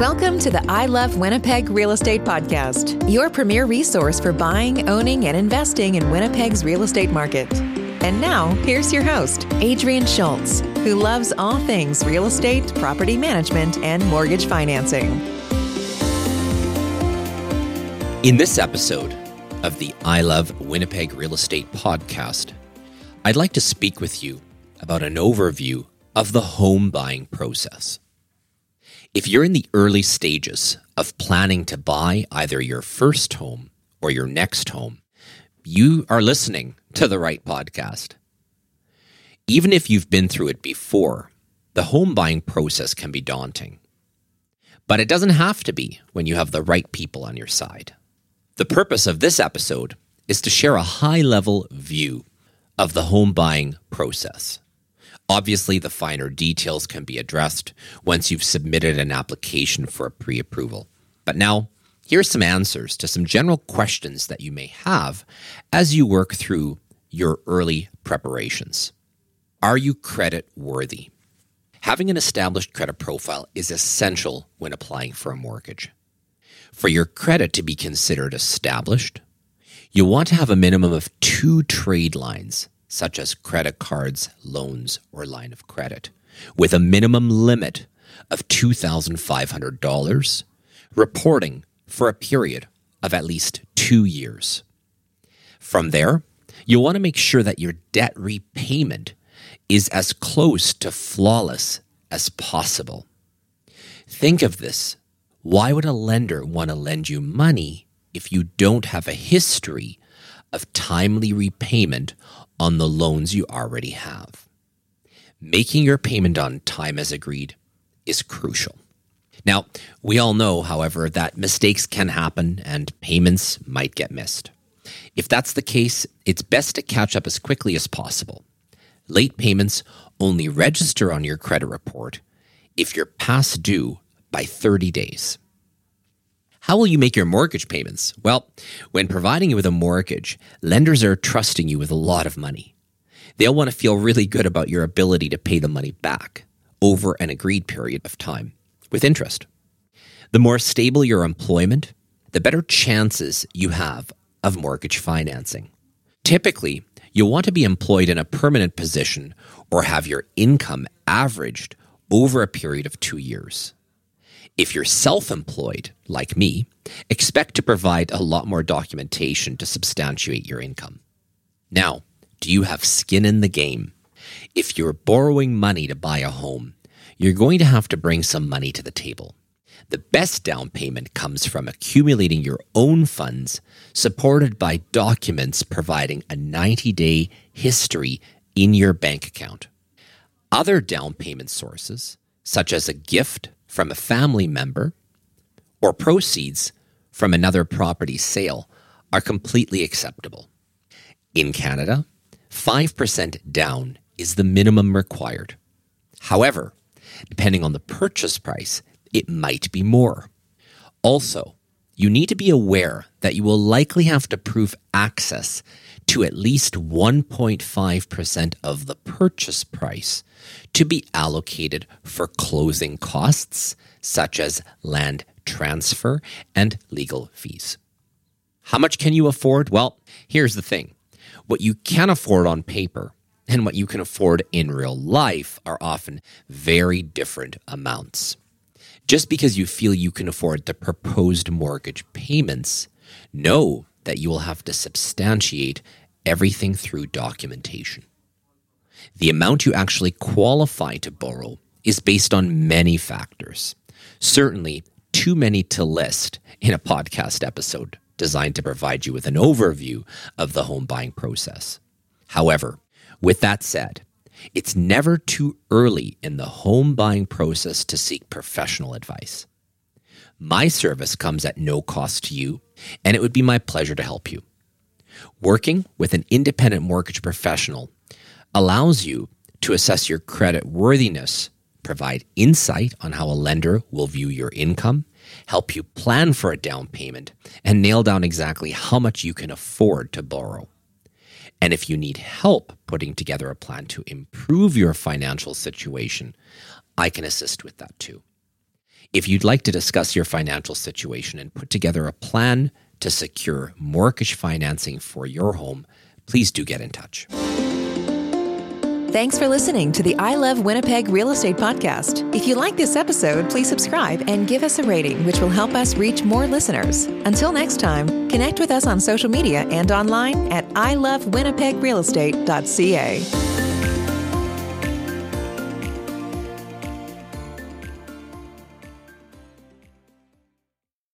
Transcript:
Welcome to the I Love Winnipeg Real Estate Podcast, your premier resource for buying, owning, and investing in Winnipeg's real estate market. And now, here's your host, Adrian Schultz, who loves all things real estate, property management, and mortgage financing. In this episode of the I Love Winnipeg Real Estate Podcast, I'd like to speak with you about an overview of the home buying process. If you're in the early stages of planning to buy either your first home or your next home, you are listening to the right podcast. Even if you've been through it before, the home buying process can be daunting. But it doesn't have to be when you have the right people on your side. The purpose of this episode is to share a high level view of the home buying process. Obviously, the finer details can be addressed once you've submitted an application for a pre approval. But now, here are some answers to some general questions that you may have as you work through your early preparations. Are you credit worthy? Having an established credit profile is essential when applying for a mortgage. For your credit to be considered established, you'll want to have a minimum of two trade lines such as credit cards, loans, or line of credit, with a minimum limit of $2,500, reporting for a period of at least two years. From there, you'll want to make sure that your debt repayment is as close to flawless as possible. Think of this. Why would a lender want to lend you money if you don't have a history of timely repayment on the loans you already have. Making your payment on time as agreed is crucial. Now, we all know, however, that mistakes can happen and payments might get missed. If that's the case, it's best to catch up as quickly as possible. Late payments only register on your credit report if you're past due by 30 days. How will you make your mortgage payments? Well, when providing you with a mortgage, lenders are trusting you with a lot of money. They'll want to feel really good about your ability to pay the money back over an agreed period of time with interest. The more stable your employment, the better chances you have of mortgage financing. Typically, you'll want to be employed in a permanent position or have your income averaged over a period of two years. If you're self employed, like me, expect to provide a lot more documentation to substantiate your income. Now, do you have skin in the game? If you're borrowing money to buy a home, you're going to have to bring some money to the table. The best down payment comes from accumulating your own funds, supported by documents providing a 90 day history in your bank account. Other down payment sources, such as a gift from a family member or proceeds from another property sale are completely acceptable. In Canada, 5% down is the minimum required. However, depending on the purchase price, it might be more. Also, you need to be aware that you will likely have to prove access to at least 1.5% of the purchase price to be allocated for closing costs, such as land transfer and legal fees. How much can you afford? Well, here's the thing what you can afford on paper and what you can afford in real life are often very different amounts. Just because you feel you can afford the proposed mortgage payments, know that you will have to substantiate everything through documentation. The amount you actually qualify to borrow is based on many factors. Certainly, too many to list in a podcast episode designed to provide you with an overview of the home buying process. However, with that said, it's never too early in the home buying process to seek professional advice. My service comes at no cost to you, and it would be my pleasure to help you. Working with an independent mortgage professional allows you to assess your credit worthiness, provide insight on how a lender will view your income, help you plan for a down payment, and nail down exactly how much you can afford to borrow. And if you need help putting together a plan to improve your financial situation, I can assist with that too. If you'd like to discuss your financial situation and put together a plan to secure mortgage financing for your home, please do get in touch. Thanks for listening to the I Love Winnipeg Real Estate Podcast. If you like this episode, please subscribe and give us a rating, which will help us reach more listeners. Until next time, connect with us on social media and online at ilovewinnipegrealestate.ca.